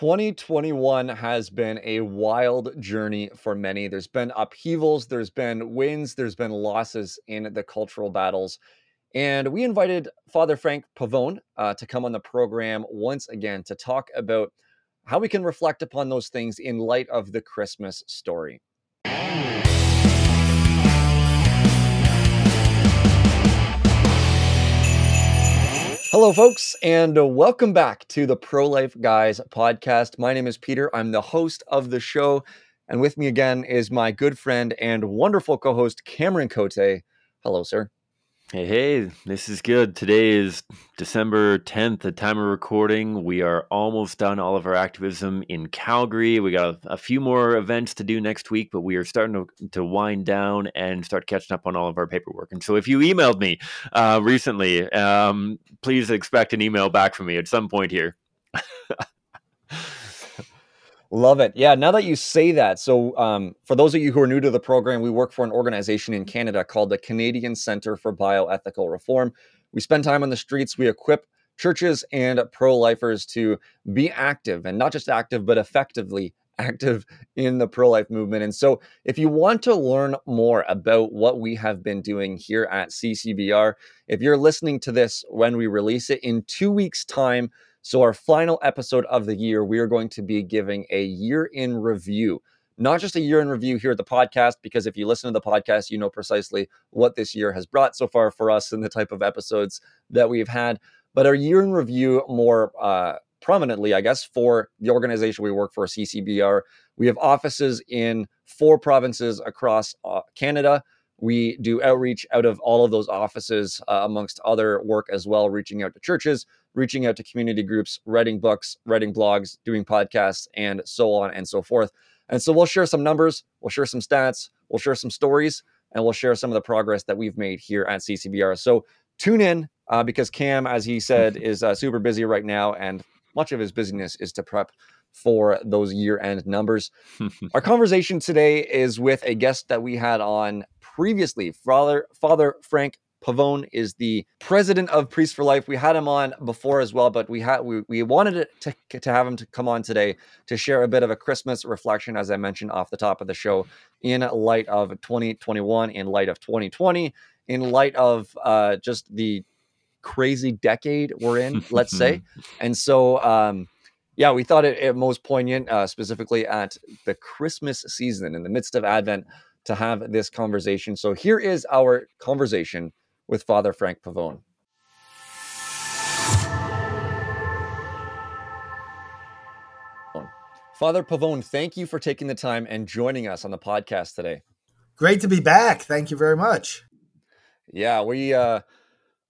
2021 has been a wild journey for many. There's been upheavals, there's been wins, there's been losses in the cultural battles. And we invited Father Frank Pavone uh, to come on the program once again to talk about how we can reflect upon those things in light of the Christmas story. Hello, folks, and uh, welcome back to the Pro Life Guys podcast. My name is Peter. I'm the host of the show. And with me again is my good friend and wonderful co host, Cameron Cote. Hello, sir. Hey, hey, this is good. Today is December 10th, the time of recording. We are almost done all of our activism in Calgary. We got a, a, few more events to do next week, but we are starting to, to wind down and start catching up on all of our paperwork. And so if you emailed me uh, recently, um, please expect an email back from me at some point here. Love it. Yeah. Now that you say that, so um, for those of you who are new to the program, we work for an organization in Canada called the Canadian Center for Bioethical Reform. We spend time on the streets. We equip churches and pro lifers to be active and not just active, but effectively active in the pro life movement. And so, if you want to learn more about what we have been doing here at CCBR, if you're listening to this when we release it in two weeks' time, so, our final episode of the year, we are going to be giving a year in review. Not just a year in review here at the podcast, because if you listen to the podcast, you know precisely what this year has brought so far for us and the type of episodes that we've had, but our year in review more uh, prominently, I guess, for the organization we work for, CCBR. We have offices in four provinces across uh, Canada. We do outreach out of all of those offices, uh, amongst other work as well, reaching out to churches, reaching out to community groups, writing books, writing blogs, doing podcasts, and so on and so forth. And so we'll share some numbers, we'll share some stats, we'll share some stories, and we'll share some of the progress that we've made here at CCBR. So tune in uh, because Cam, as he said, is uh, super busy right now, and much of his busyness is to prep for those year end numbers. Our conversation today is with a guest that we had on previously. Father, Father Frank Pavone is the president of Priests for Life. We had him on before as well, but we had we, we wanted to, to have him to come on today to share a bit of a Christmas reflection, as I mentioned off the top of the show, in light of 2021, in light of 2020, in light of uh, just the crazy decade we're in, let's say. And so, um, yeah, we thought it, it most poignant, uh, specifically at the Christmas season in the midst of Advent, to have this conversation. So here is our conversation with Father Frank Pavone. Father Pavone, thank you for taking the time and joining us on the podcast today. Great to be back. Thank you very much. Yeah, we uh,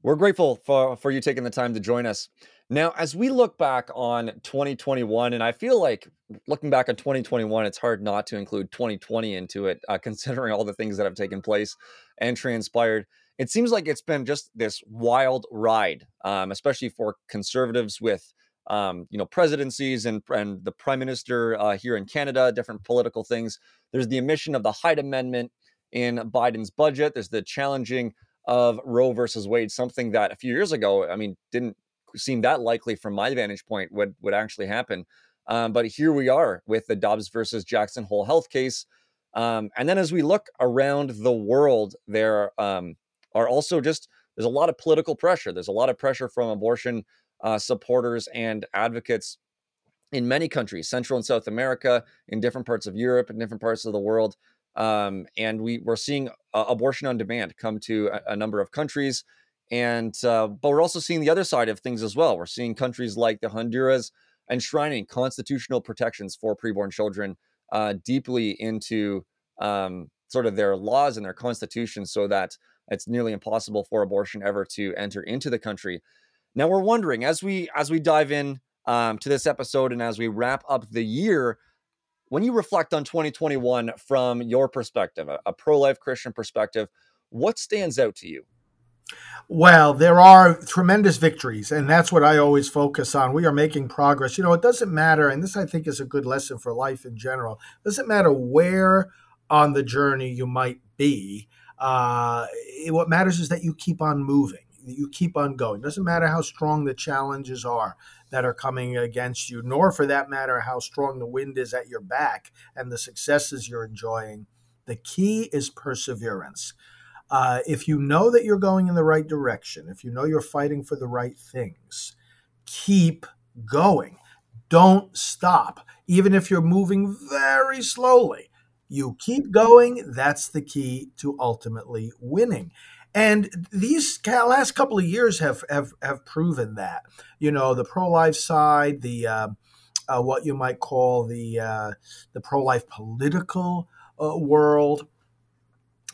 we're grateful for for you taking the time to join us. Now, as we look back on 2021, and I feel like looking back on 2021, it's hard not to include 2020 into it, uh, considering all the things that have taken place and transpired it seems like it's been just this wild ride, um, especially for conservatives with um, you know presidencies and and the prime minister uh, here in Canada, different political things. There's the omission of the Hyde Amendment in Biden's budget. There's the challenging of Roe versus Wade, something that a few years ago, I mean, didn't seem that likely from my vantage point would would actually happen. Um, but here we are with the Dobbs versus Jackson Hole Health case. Um, and then as we look around the world, there um, are also just there's a lot of political pressure. There's a lot of pressure from abortion uh, supporters and advocates in many countries, Central and South America, in different parts of Europe, in different parts of the world. Um, and we, we're seeing uh, abortion on demand come to a, a number of countries. And uh, but we're also seeing the other side of things as well. We're seeing countries like the Honduras enshrining constitutional protections for preborn children uh, deeply into um, sort of their laws and their constitutions, so that it's nearly impossible for abortion ever to enter into the country. Now we're wondering as we as we dive in um, to this episode and as we wrap up the year, when you reflect on 2021 from your perspective, a, a pro-life Christian perspective, what stands out to you? Well, there are tremendous victories, and that's what I always focus on. We are making progress. You know, it doesn't matter, and this I think is a good lesson for life in general. It doesn't matter where on the journey you might be uh, what matters is that you keep on moving. you keep on going. Doesn't matter how strong the challenges are that are coming against you, nor for that matter how strong the wind is at your back and the successes you're enjoying. The key is perseverance. Uh, if you know that you're going in the right direction, if you know you're fighting for the right things, keep going. Don't stop. Even if you're moving very slowly, you keep going. That's the key to ultimately winning. And these last couple of years have have, have proven that. You know, the pro life side, the uh, uh, what you might call the uh, the pro life political uh, world.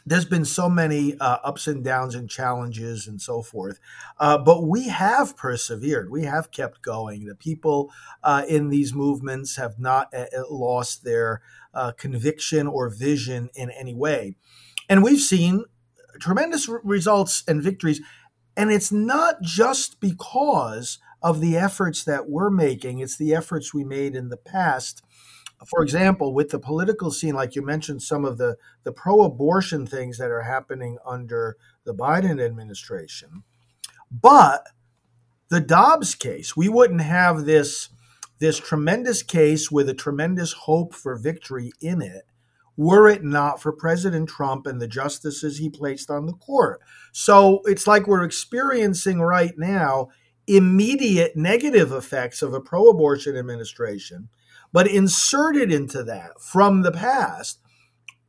There's been so many uh, ups and downs and challenges and so forth, uh, but we have persevered. We have kept going. The people in these movements have not lost their conviction or vision in any way, and we've seen tremendous results and victories. And it's not just because of the efforts that we're making, it's the efforts we made in the past. For example, with the political scene, like you mentioned, some of the, the pro abortion things that are happening under the Biden administration. But the Dobbs case, we wouldn't have this, this tremendous case with a tremendous hope for victory in it were it not for President Trump and the justices he placed on the court. So it's like we're experiencing right now immediate negative effects of a pro abortion administration, but inserted into that from the past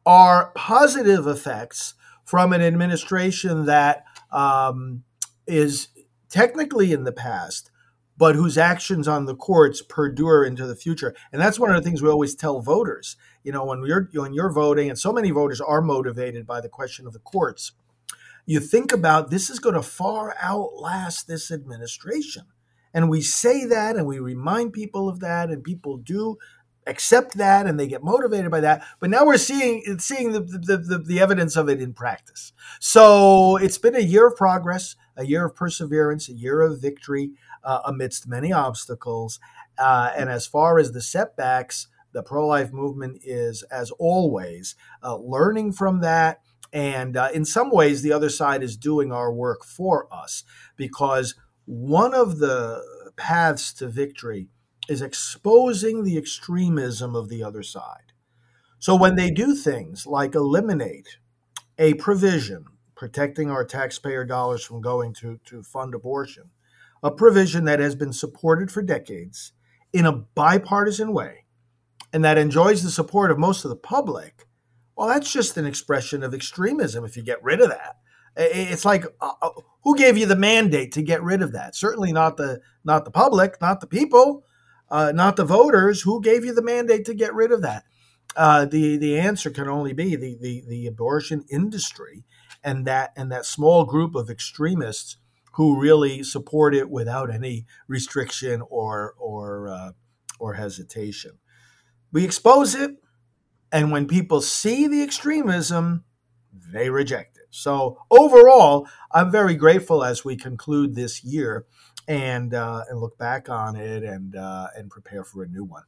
are positive effects from an administration that um, is technically in the past, but whose actions on the courts perdure into the future. And that's one of the things we always tell voters. You know, when you're when you're voting, and so many voters are motivated by the question of the courts, you think about this is going to far outlast this administration. And we say that and we remind people of that, and people do accept that and they get motivated by that. But now we're seeing seeing the, the, the, the, evidence of it in practice. So it's been a year of progress, a year of perseverance, a year of victory uh, amidst many obstacles. Uh, and as far as the setbacks, the pro life movement is, as always, uh, learning from that. And uh, in some ways, the other side is doing our work for us because one of the paths to victory is exposing the extremism of the other side. So when they do things like eliminate a provision protecting our taxpayer dollars from going to, to fund abortion, a provision that has been supported for decades in a bipartisan way and that enjoys the support of most of the public, well, that's just an expression of extremism if you get rid of that. It's like uh, uh, who gave you the mandate to get rid of that? Certainly not the not the public, not the people, uh, not the voters. Who gave you the mandate to get rid of that? Uh, the the answer can only be the, the the abortion industry and that and that small group of extremists who really support it without any restriction or or uh, or hesitation. We expose it, and when people see the extremism, they reject it. So overall, I'm very grateful as we conclude this year and uh, and look back on it and uh, and prepare for a new one.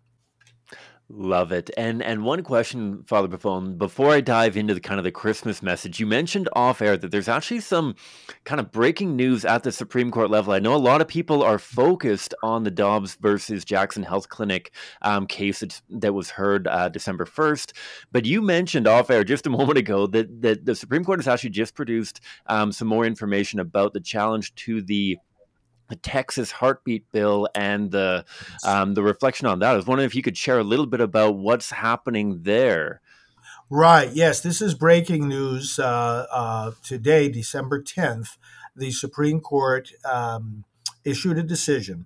Love it. And and one question, Father Pavone, before I dive into the kind of the Christmas message, you mentioned off air that there's actually some kind of breaking news at the Supreme Court level. I know a lot of people are focused on the Dobbs versus Jackson Health Clinic um, case that, that was heard uh, December 1st, but you mentioned off air just a moment ago that that the Supreme Court has actually just produced um, some more information about the challenge to the the Texas heartbeat bill and the um, the reflection on that. I was wondering if you could share a little bit about what's happening there. Right. Yes, this is breaking news uh, uh, today, December tenth. The Supreme Court um, issued a decision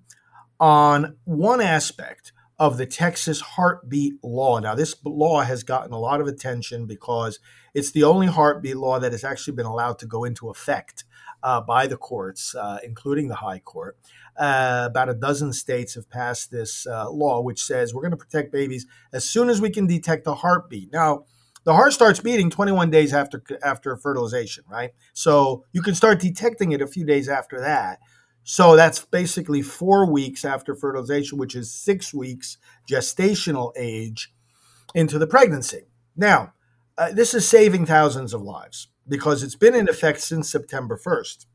on one aspect of the Texas heartbeat law. Now, this law has gotten a lot of attention because it's the only heartbeat law that has actually been allowed to go into effect uh, by the courts, uh, including the High Court. Uh, about a dozen states have passed this uh, law, which says we're going to protect babies as soon as we can detect a heartbeat. Now, the heart starts beating 21 days after after fertilization, right? So you can start detecting it a few days after that. So that's basically four weeks after fertilization, which is six weeks gestational age into the pregnancy. Now, uh, this is saving thousands of lives because it's been in effect since September 1st.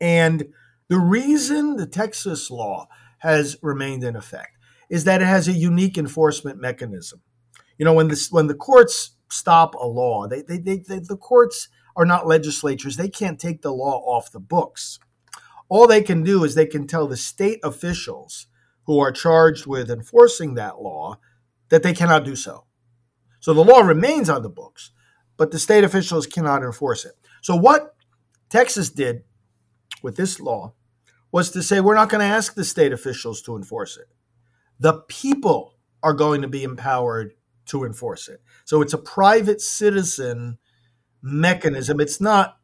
And the reason the Texas law has remained in effect is that it has a unique enforcement mechanism. You know, when this when the courts stop a law, they, they, they, they the courts are not legislatures. They can't take the law off the books. All they can do is they can tell the state officials who are charged with enforcing that law that they cannot do so. So the law remains on the books, but the state officials cannot enforce it. So what Texas did with this law was to say we're not going to ask the state officials to enforce it. The people are going to be empowered to enforce it. So it's a private citizen mechanism. It's not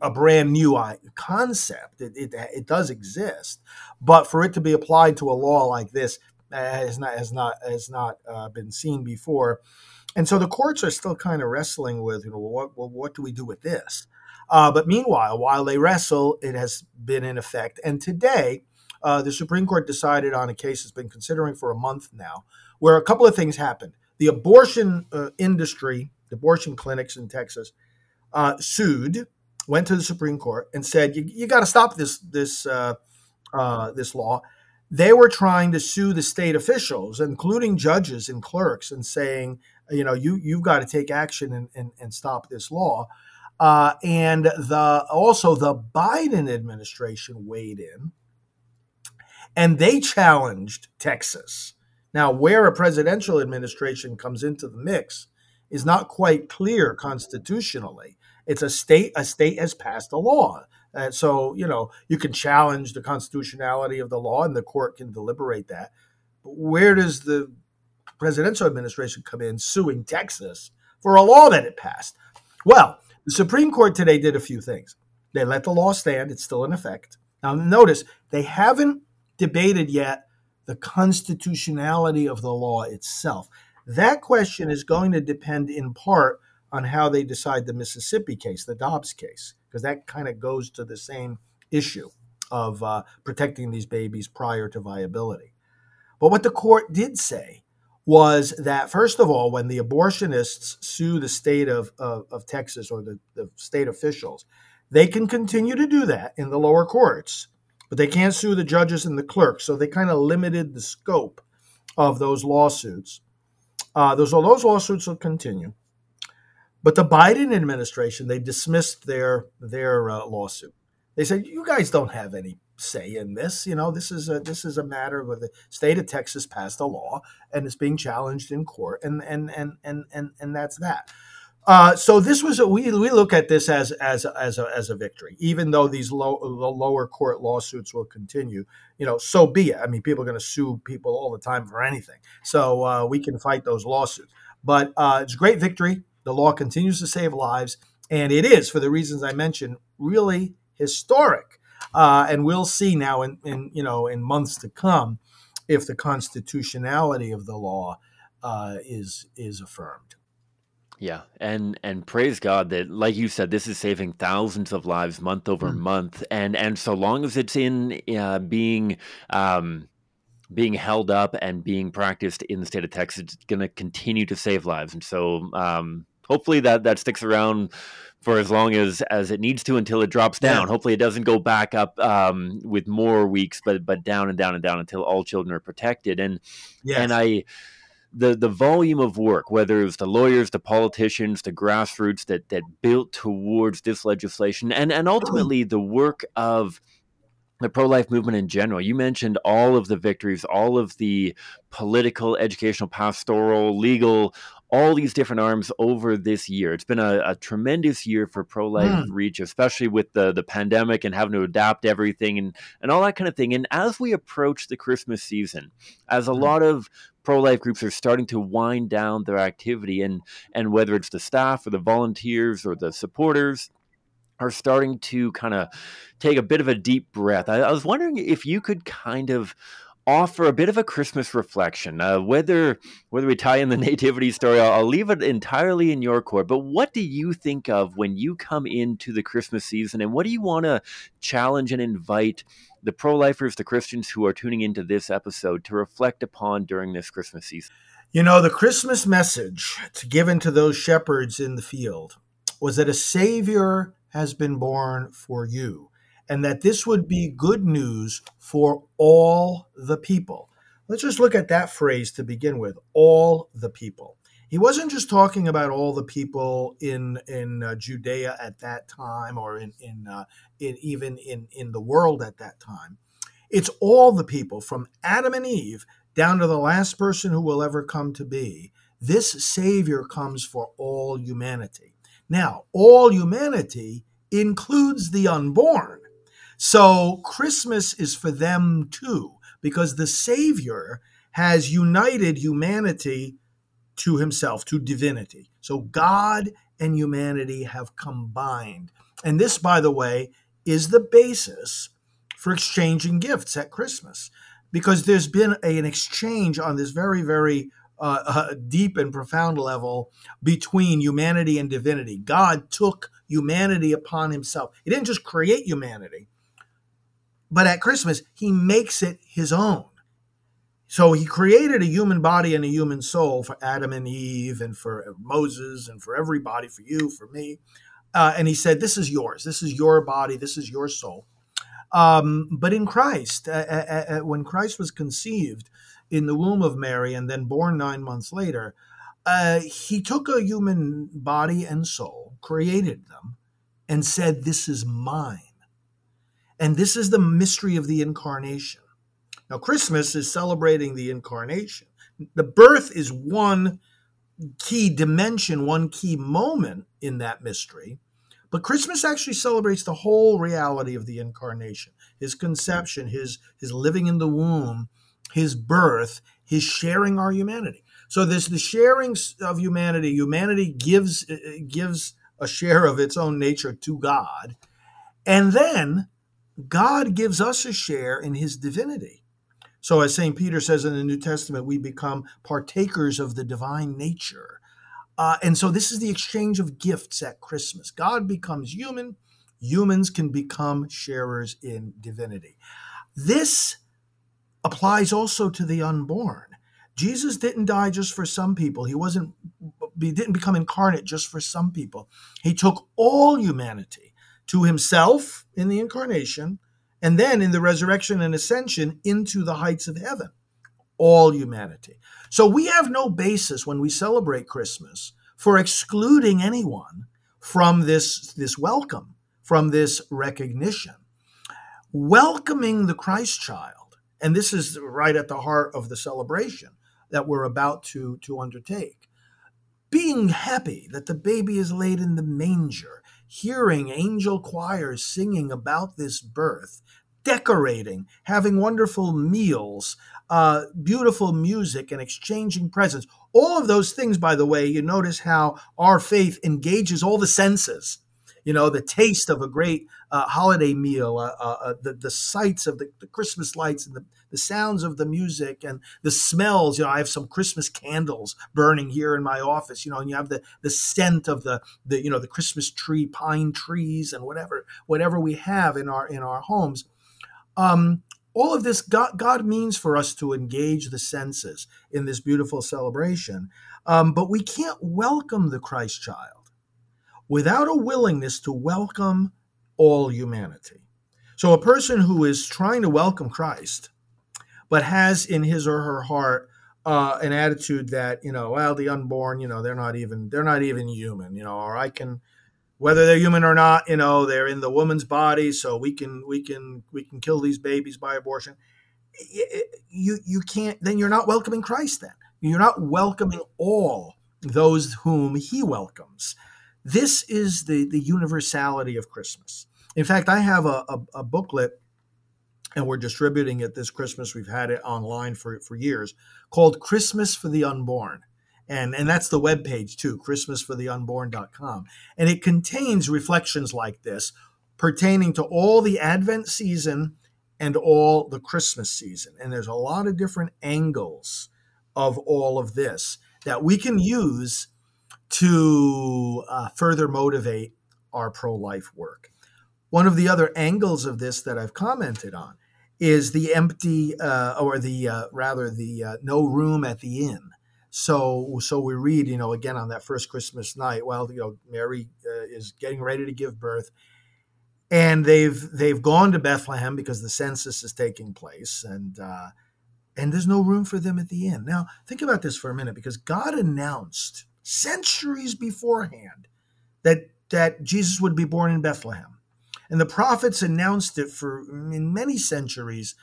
a brand new concept. It, it, it does exist, but for it to be applied to a law like this uh, has not has not has not uh, been seen before, and so the courts are still kind of wrestling with you know what what, what do we do with this? Uh, but meanwhile, while they wrestle, it has been in effect, and today. Uh, the Supreme Court decided on a case it's been considering for a month now, where a couple of things happened. The abortion uh, industry, the abortion clinics in Texas, uh, sued went to the Supreme Court and said, "You, you got to stop this this uh, uh, this law." They were trying to sue the state officials, including judges and clerks, and saying, "You know, you you've got to take action and, and, and stop this law." Uh, and the also the Biden administration weighed in, and they challenged Texas. Now, where a presidential administration comes into the mix is not quite clear constitutionally. It's a state. A state has passed a law. And so, you know, you can challenge the constitutionality of the law and the court can deliberate that. But where does the presidential administration come in suing Texas for a law that it passed? Well, the Supreme Court today did a few things. They let the law stand, it's still in effect. Now, notice they haven't debated yet the constitutionality of the law itself. That question is going to depend in part on how they decide the Mississippi case, the Dobbs case, because that kind of goes to the same issue of uh, protecting these babies prior to viability. But what the court did say was that, first of all, when the abortionists sue the state of, of, of Texas or the, the state officials, they can continue to do that in the lower courts, but they can't sue the judges and the clerks. So they kind of limited the scope of those lawsuits. Uh, those, those lawsuits will continue. But the Biden administration, they dismissed their their uh, lawsuit. They said, "You guys don't have any say in this. You know, this is a this is a matter where the state of Texas passed a law and it's being challenged in court, and and and and and, and that's that." Uh, so this was a, we we look at this as as as a, as a victory, even though these low the lower court lawsuits will continue. You know, so be it. I mean, people are going to sue people all the time for anything, so uh, we can fight those lawsuits. But uh, it's a great victory. The law continues to save lives, and it is, for the reasons I mentioned, really historic. Uh, and we'll see now in, in, you know in months to come if the constitutionality of the law uh, is is affirmed. Yeah, and and praise God that, like you said, this is saving thousands of lives month over mm. month, and and so long as it's in uh, being um, being held up and being practiced in the state of Texas, it's going to continue to save lives, and so um, hopefully that that sticks around for as long as as it needs to until it drops down. Yeah. Hopefully, it doesn't go back up um, with more weeks, but but down and down and down until all children are protected. And yes. and I the the volume of work, whether it was the lawyers, the politicians, the grassroots that that built towards this legislation, and and ultimately the work of the pro life movement in general. You mentioned all of the victories, all of the political, educational, pastoral, legal, all these different arms over this year. It's been a, a tremendous year for pro life mm. reach, especially with the the pandemic and having to adapt everything and and all that kind of thing. And as we approach the Christmas season, as a mm. lot of pro life groups are starting to wind down their activity, and and whether it's the staff or the volunteers or the supporters are starting to kind of take a bit of a deep breath. I, I was wondering if you could kind of offer a bit of a Christmas reflection. Uh, whether whether we tie in the nativity story, I'll, I'll, leave it entirely in your court. But what do you think of when you come into the Christmas season, and what do you want to challenge and invite the pro-lifers, the Christians who are tuning into this episode to reflect upon during this Christmas season? You know, the Christmas message to given to those shepherds in the field was that a Savior has been born for you and that this would be good news for all the people. Let's just look at that phrase to begin with all the people. He wasn't just talking about all the people in in uh, Judea at that time, or in in, uh, in even in in the world at that time. It's all the people from Adam and Eve down to the last person who will ever come to be. This Savior comes for all humanity. Now, all humanity includes the unborn. So Christmas is for them too, because the Savior has united humanity to himself, to divinity. So God and humanity have combined. And this, by the way, is the basis for exchanging gifts at Christmas, because there's been a, an exchange on this very, very uh, uh, deep and profound level between humanity and divinity. God took humanity upon himself. He didn't just create humanity, but at Christmas, he makes it his own. So he created a human body and a human soul for Adam and Eve and for Moses and for everybody, for you, for me. Uh, and he said, This is yours. This is your body. This is your soul. Um, but in Christ, uh, uh, when Christ was conceived in the womb of Mary and then born nine months later, uh, he took a human body and soul, created them, and said, This is mine. And this is the mystery of the incarnation. Now, Christmas is celebrating the incarnation. The birth is one key dimension, one key moment in that mystery. But Christmas actually celebrates the whole reality of the incarnation, his conception, his, his living in the womb, his birth, his sharing our humanity. So there's the sharing of humanity. Humanity gives uh, uh, gives a share of its own nature to God. And then God gives us a share in his divinity. So, as St. Peter says in the New Testament, we become partakers of the divine nature. Uh, and so, this is the exchange of gifts at Christmas. God becomes human, humans can become sharers in divinity. This applies also to the unborn. Jesus didn't die just for some people. He wasn't he didn't become incarnate just for some people. He took all humanity to himself in the incarnation and then in the resurrection and ascension into the heights of heaven, all humanity. So we have no basis when we celebrate Christmas for excluding anyone from this, this welcome, from this recognition. Welcoming the Christ child, and this is right at the heart of the celebration that we're about to, to undertake. Being happy that the baby is laid in the manger hearing angel choirs singing about this birth, decorating, having wonderful meals, uh, beautiful music, and exchanging presents. All of those things, by the way, you notice how our faith engages all the senses. You know, the taste of a great uh, holiday meal, uh, uh, uh the, the sights of the, the Christmas lights and the, the sounds of the music and the smells. You know, I have some Christmas candles burning here in my office. You know, and you have the the scent of the the you know the Christmas tree, pine trees, and whatever whatever we have in our in our homes. Um, all of this God, God, means for us to engage the senses in this beautiful celebration, um, but we can't welcome the Christ child without a willingness to welcome all humanity. So, a person who is trying to welcome Christ but has in his or her heart uh, an attitude that you know, well, the unborn, you know, they're not even they're not even human, you know, or I can, whether they're human or not, you know, they're in the woman's body, so we can we can we can kill these babies by abortion. You you can't. Then you're not welcoming Christ. Then you're not welcoming all those whom He welcomes. This is the the universality of Christmas. In fact, I have a, a, a booklet and we're distributing it this Christmas. We've had it online for, for years called Christmas for the Unborn. And, and that's the web page too, christmasfortheunborn.com. And it contains reflections like this pertaining to all the Advent season and all the Christmas season. And there's a lot of different angles of all of this that we can use to uh, further motivate our pro life work. One of the other angles of this that I've commented on is the empty, uh, or the uh, rather the uh, no room at the inn. So, so we read, you know, again on that first Christmas night, while you know Mary uh, is getting ready to give birth, and they've they've gone to Bethlehem because the census is taking place, and uh, and there's no room for them at the inn. Now, think about this for a minute, because God announced centuries beforehand that that Jesus would be born in Bethlehem, and the prophets announced it for in many centuries,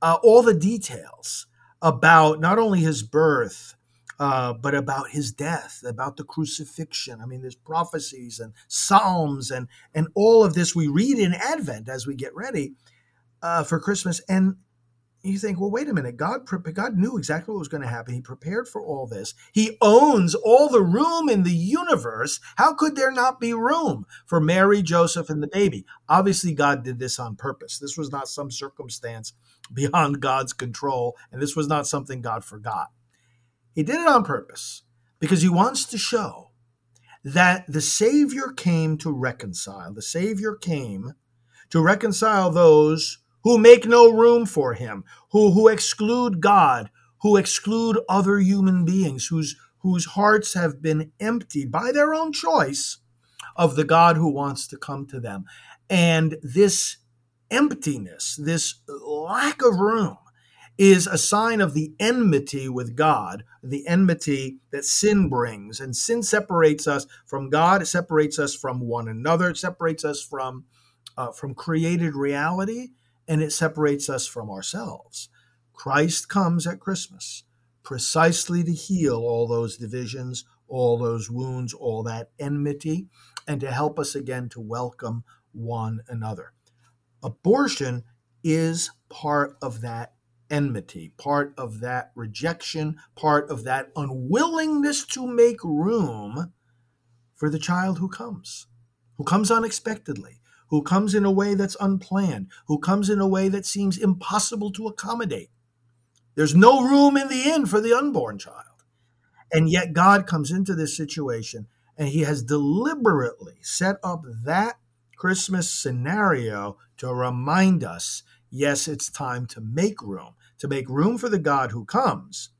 uh, all the details about not only his birth uh, but about his death, about the crucifixion. I mean, there's prophecies and psalms and and all of this we read in Advent as we get ready uh, for Christmas. And you think, well, wait a minute, God God knew exactly what was going to happen. He prepared for all this. He owns all the room in the universe. How could there not be room for Mary, Joseph, and the baby? Obviously, God did this on purpose. This was not some circumstance beyond God's control, and this was not something God forgot. He did it on purpose because he wants to show that the Savior came to reconcile. The Savior came to reconcile those who make no room for him, who, who exclude God, who exclude other human beings, whose, whose hearts have been emptied by their own choice of the God who wants to come to them. And this emptiness, this lack of room, is a sign of the enmity with God, the enmity that sin brings. And sin separates us from God, it separates us from one another, it separates us from, uh, from created reality, and it separates us from ourselves. Christ comes at Christmas precisely to heal all those divisions, all those wounds, all that enmity, and to help us again to welcome one another. Abortion is part of that enmity, part of that rejection, part of that unwillingness to make room for the child who comes, who comes unexpectedly, who comes in a way that's unplanned, who comes in a way that seems impossible to accommodate. There's no room in the inn for the unborn child. And yet God comes into this situation and he has deliberately set up that Christmas scenario to remind us yes, it's time to make room, to make room for the God who comes,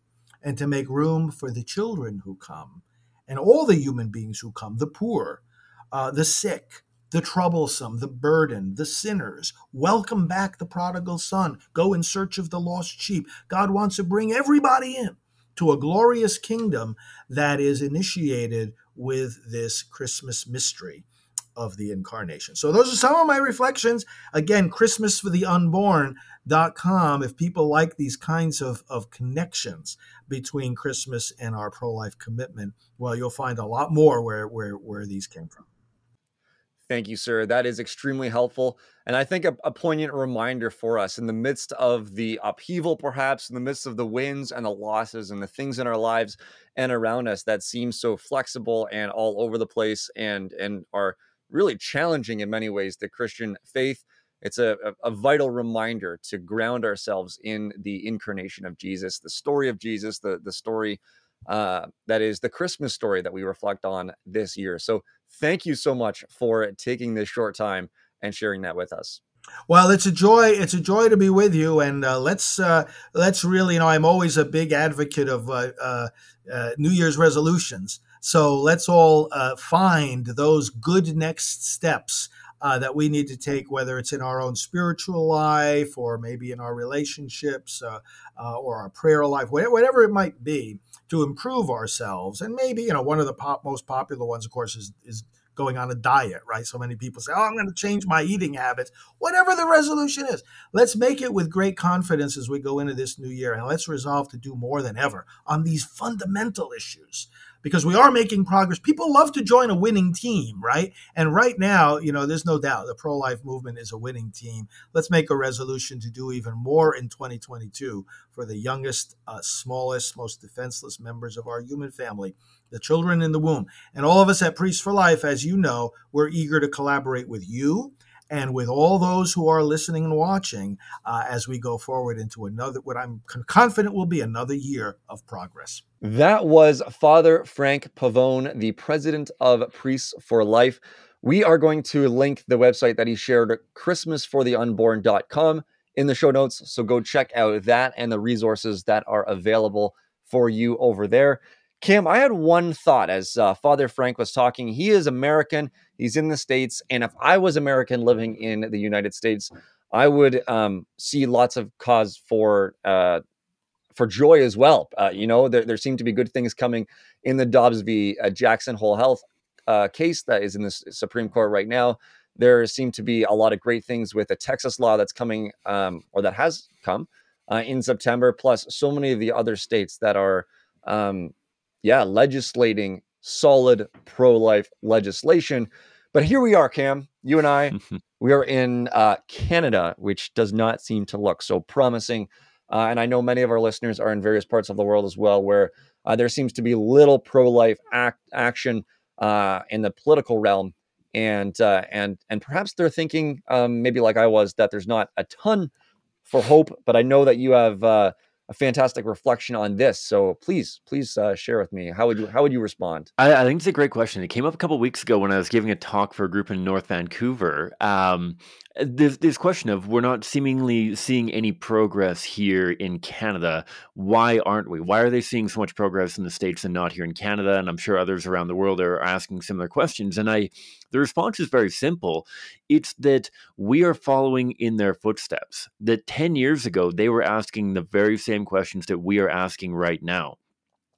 and to make room for the children who come, and all the human beings who come the poor, uh, the sick, the troublesome, the burdened, the sinners. Welcome back the prodigal son. Go in search of the lost sheep. God wants to bring everybody in to a glorious kingdom that is initiated with this Christmas mystery of the incarnation. So those are some of my reflections. Again, Christmas for the Unborn.com. If people like these kinds of, of connections between Christmas and our pro-life commitment, well, you'll find a lot more where where where these came from. Thank you, sir. That is extremely helpful. And I think a, a, poignant reminder for us in the midst of the upheaval, perhaps, in the midst of the wins and the losses and the things in our lives and around us that seem so flexible and all over the place and and are really challenging in many ways the Christian faith. It's a, a, vital reminder to ground ourselves in the incarnation of Jesus, the story of Jesus, the, the story uh, that is the Christmas story that we reflect on this year. So thank you so much for taking this short time and sharing that with us. Well, it's a joy. It's a joy to be with you, and uh, let's uh, let's really, you know, I'm always a big advocate of uh, uh, uh New Year's resolutions. So let's all uh, find those good next steps uh, that we need to take, whether it's in our own spiritual life or maybe in our relationships uh, uh or our prayer life, whatever it might be, to improve ourselves. And maybe, you know, one of the pop, most popular ones, of course, is, is going on a diet, right? So many people say, oh, I'm going to change my eating habits. Whatever the resolution is, let's make it with great confidence as we go into this new year. And let's resolve to do more than ever on these fundamental issues because we are making progress. People love to join a winning team, right? And right now, you know, there's no doubt the pro life movement is a winning team. Let's make a resolution to do even more in 2022 for the youngest, uh, smallest, most defenseless members of our human family, the children in the womb. And all of us at Priests for Life, as you know, we're eager to collaborate with you and with all those who are listening and watching uh, as we go forward into another, what I'm confident will be another year of progress. That was Father Frank Pavone, the president of Priests for Life. We are going to link the website that he shared, christmasfortheunborn.com, in the show notes. So go check out that and the resources that are available for you over there. Cam, I had one thought as uh, Father Frank was talking. He is American. He's in the states, and if I was American living in the United States, I would um, see lots of cause for uh, for joy as well. Uh, you know, there, there seem to be good things coming in the Dobbs v. Uh, Jackson Whole Health uh, case that is in the Supreme Court right now. There seem to be a lot of great things with a Texas law that's coming um, or that has come uh, in September, plus so many of the other states that are, um, yeah, legislating solid pro life legislation. But here we are, Cam, you and I, we are in uh, Canada, which does not seem to look so promising. Uh, and I know many of our listeners are in various parts of the world as well, where uh, there seems to be little pro-life act, action uh, in the political realm, and uh, and and perhaps they're thinking, um, maybe like I was, that there's not a ton for hope. But I know that you have uh, a fantastic reflection on this. So please, please uh, share with me. How would you how would you respond? I, I think it's a great question. It came up a couple weeks ago when I was giving a talk for a group in North Vancouver. Um, this this question of we're not seemingly seeing any progress here in Canada. Why aren't we? Why are they seeing so much progress in the states and not here in Canada? And I'm sure others around the world are asking similar questions. And I, the response is very simple. It's that we are following in their footsteps. That ten years ago they were asking the very same questions that we are asking right now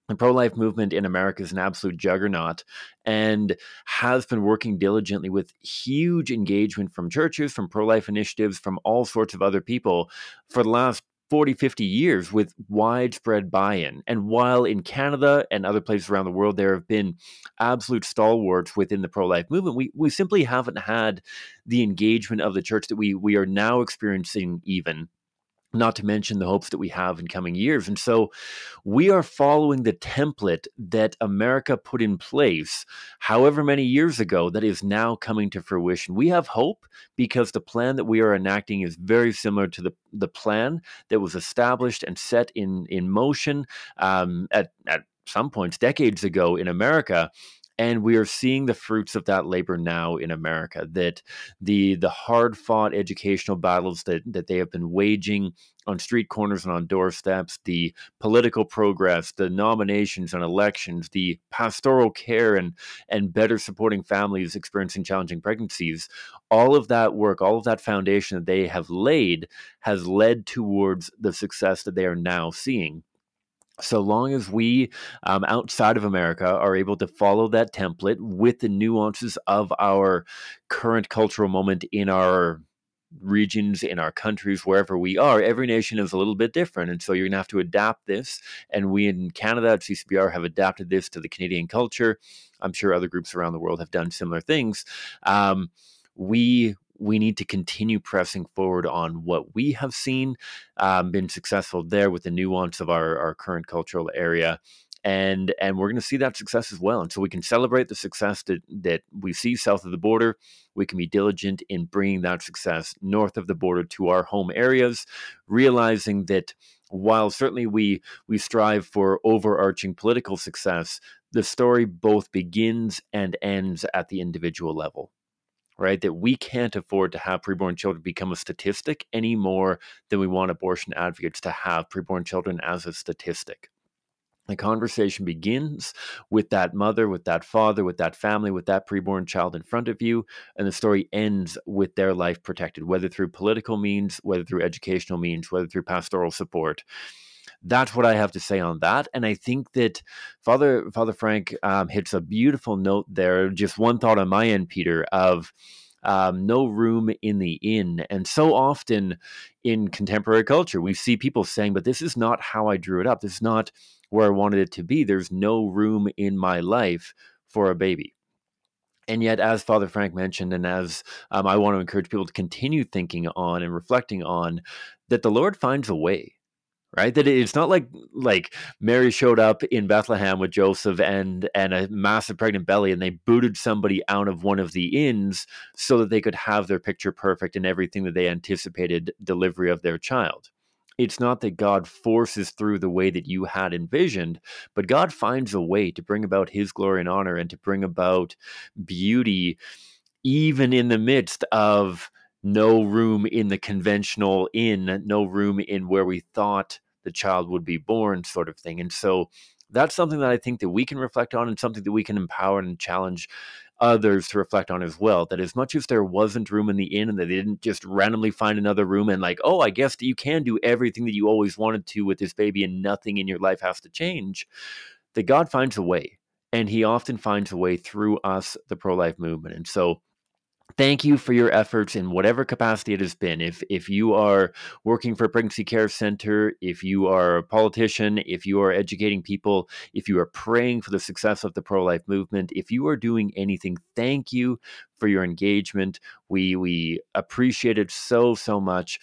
the pro life movement in America is an absolute juggernaut and has been working diligently with huge engagement from churches, from pro life initiatives, from all sorts of other people for the last 40, 50 years with widespread buy in. And while in Canada and other places around the world, there have been absolute stalwarts within the pro life movement, we, we simply haven't had the engagement of the church that we, we are now experiencing, even not to mention the hopes that we have in coming years. And so we are following the template that America put in place however many years ago that is now coming to fruition. We have hope because the plan that we are enacting is very similar to the, the plan that was established and set in, in motion um, at, at some points decades ago in America and we are seeing the fruits of that labor now in America. That the the hard fought educational battles that that they have been waging on street corners and on doorsteps, the political progress, the nominations and elections, the pastoral care and and better supporting families experiencing challenging pregnancies, all of that work, all of that foundation that they have laid has led towards the success that they are now seeing so long as we um, outside of America are able to follow that template with the nuances of our current cultural moment in our regions, in our countries, wherever we are, every nation is a little bit different. And so you're going to have to adapt this. And we in Canada at CCBR have adapted this to the Canadian culture. I'm sure other groups around the world have done similar things. Um, we we need to continue pressing forward on what we have seen, um, been successful there with the nuance of our, our current cultural area. And, and we're going to see that success as well. And so we can celebrate the success that, that we see south of the border. We can be diligent in bringing that success north of the border to our home areas, realizing that while certainly we we strive for overarching political success, the story both begins and ends at the individual level right? That we can't afford to have preborn children become a statistic any more than we want abortion advocates to have preborn children as a statistic. The conversation begins with that mother, with that father, with that family, with that preborn child in front of you, and the story ends with their life protected, whether through political means, whether through educational means, whether through pastoral support that's what I have to say on that. And I think that Father Father Frank um, hits a beautiful note there. Just one thought on my end, Peter, of um, no room in the inn. And so often in contemporary culture, we see people saying, but this is not how I drew it up. This is not where I wanted it to be. There's no room in my life for a baby. And yet, as Father Frank mentioned, and as um, I want to encourage people to continue thinking on and reflecting on, that the Lord finds a way right? That it's not like like mary showed up in bethlehem with joseph and and a massive pregnant belly and they booted somebody out of one of the inns so that they could have their picture perfect and everything that they anticipated delivery of their child. It's not that god forces through the way that you had envisioned but god finds a way to bring about his glory and honor and to bring about beauty even in the midst of no room in the conventional inn, no room in where we thought the child would be born, sort of thing. And so that's something that I think that we can reflect on and something that we can empower and challenge others to reflect on as well. That as much as there wasn't room in the inn and they didn't just randomly find another room and like, oh, I guess that you can do everything that you always wanted to with this baby and nothing in your life has to change, that God finds a way. And he often finds a way through us, the pro life movement. And so thank you for your efforts in whatever capacity it has been. If if you are working for a pregnancy care center, if you are a politician, if you are educating people, if you are praying for the success of the pro life movement, if you are doing anything, thank you for your engagement. We we appreciate it so so much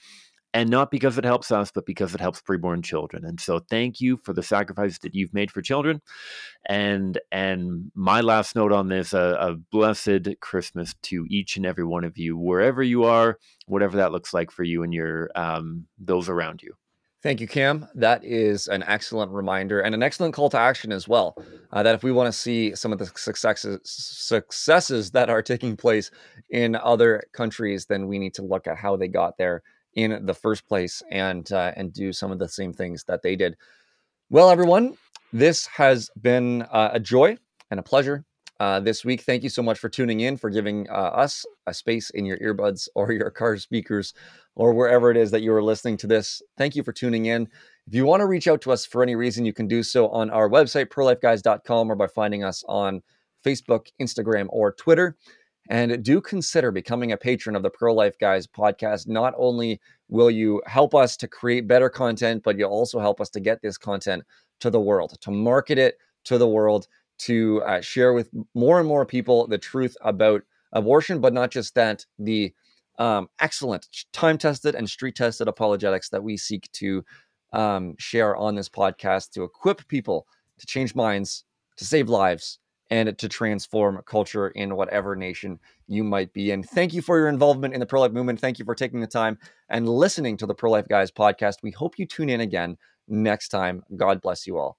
and not because it helps us, but because it helps preborn children. And so, thank you for the sacrifice that you've made for children. And and my last note on this: a, a, blessed Christmas to each and every one of you, wherever you are, whatever that looks like for you and your um, those around you. Thank you, Cam. That is an excellent reminder and an excellent call to action as well. Uh, that if we want to see some of the successes successes that are taking place in other countries, then we need to look at how they got there in the first place and uh, and do some of the same things that they did. Well, everyone, this has been uh, a joy and a pleasure uh, this week. Thank you so much for tuning in, for giving uh, us a space in your earbuds or your car speakers or wherever it is that you are listening to this. Thank you for tuning in. If you want to reach out to us for any reason, you can do so on our website, prolifeguys.com, or by finding us on Facebook, Instagram, or Twitter. And do consider becoming a patron of the Pro Life Guys podcast. Not only will you help us to create better content, but you'll also help us to get this content to the world, to market it to the world, to uh, share with more and more people the truth about abortion, but not just that, the um, excellent, time tested, and street tested apologetics that we seek to um, share on this podcast to equip people to change minds, to save lives, and to transform culture in whatever nation you might be in. Thank you for your involvement in the pro life movement. Thank you for taking the time and listening to the Pro Life Guys podcast. We hope you tune in again next time. God bless you all.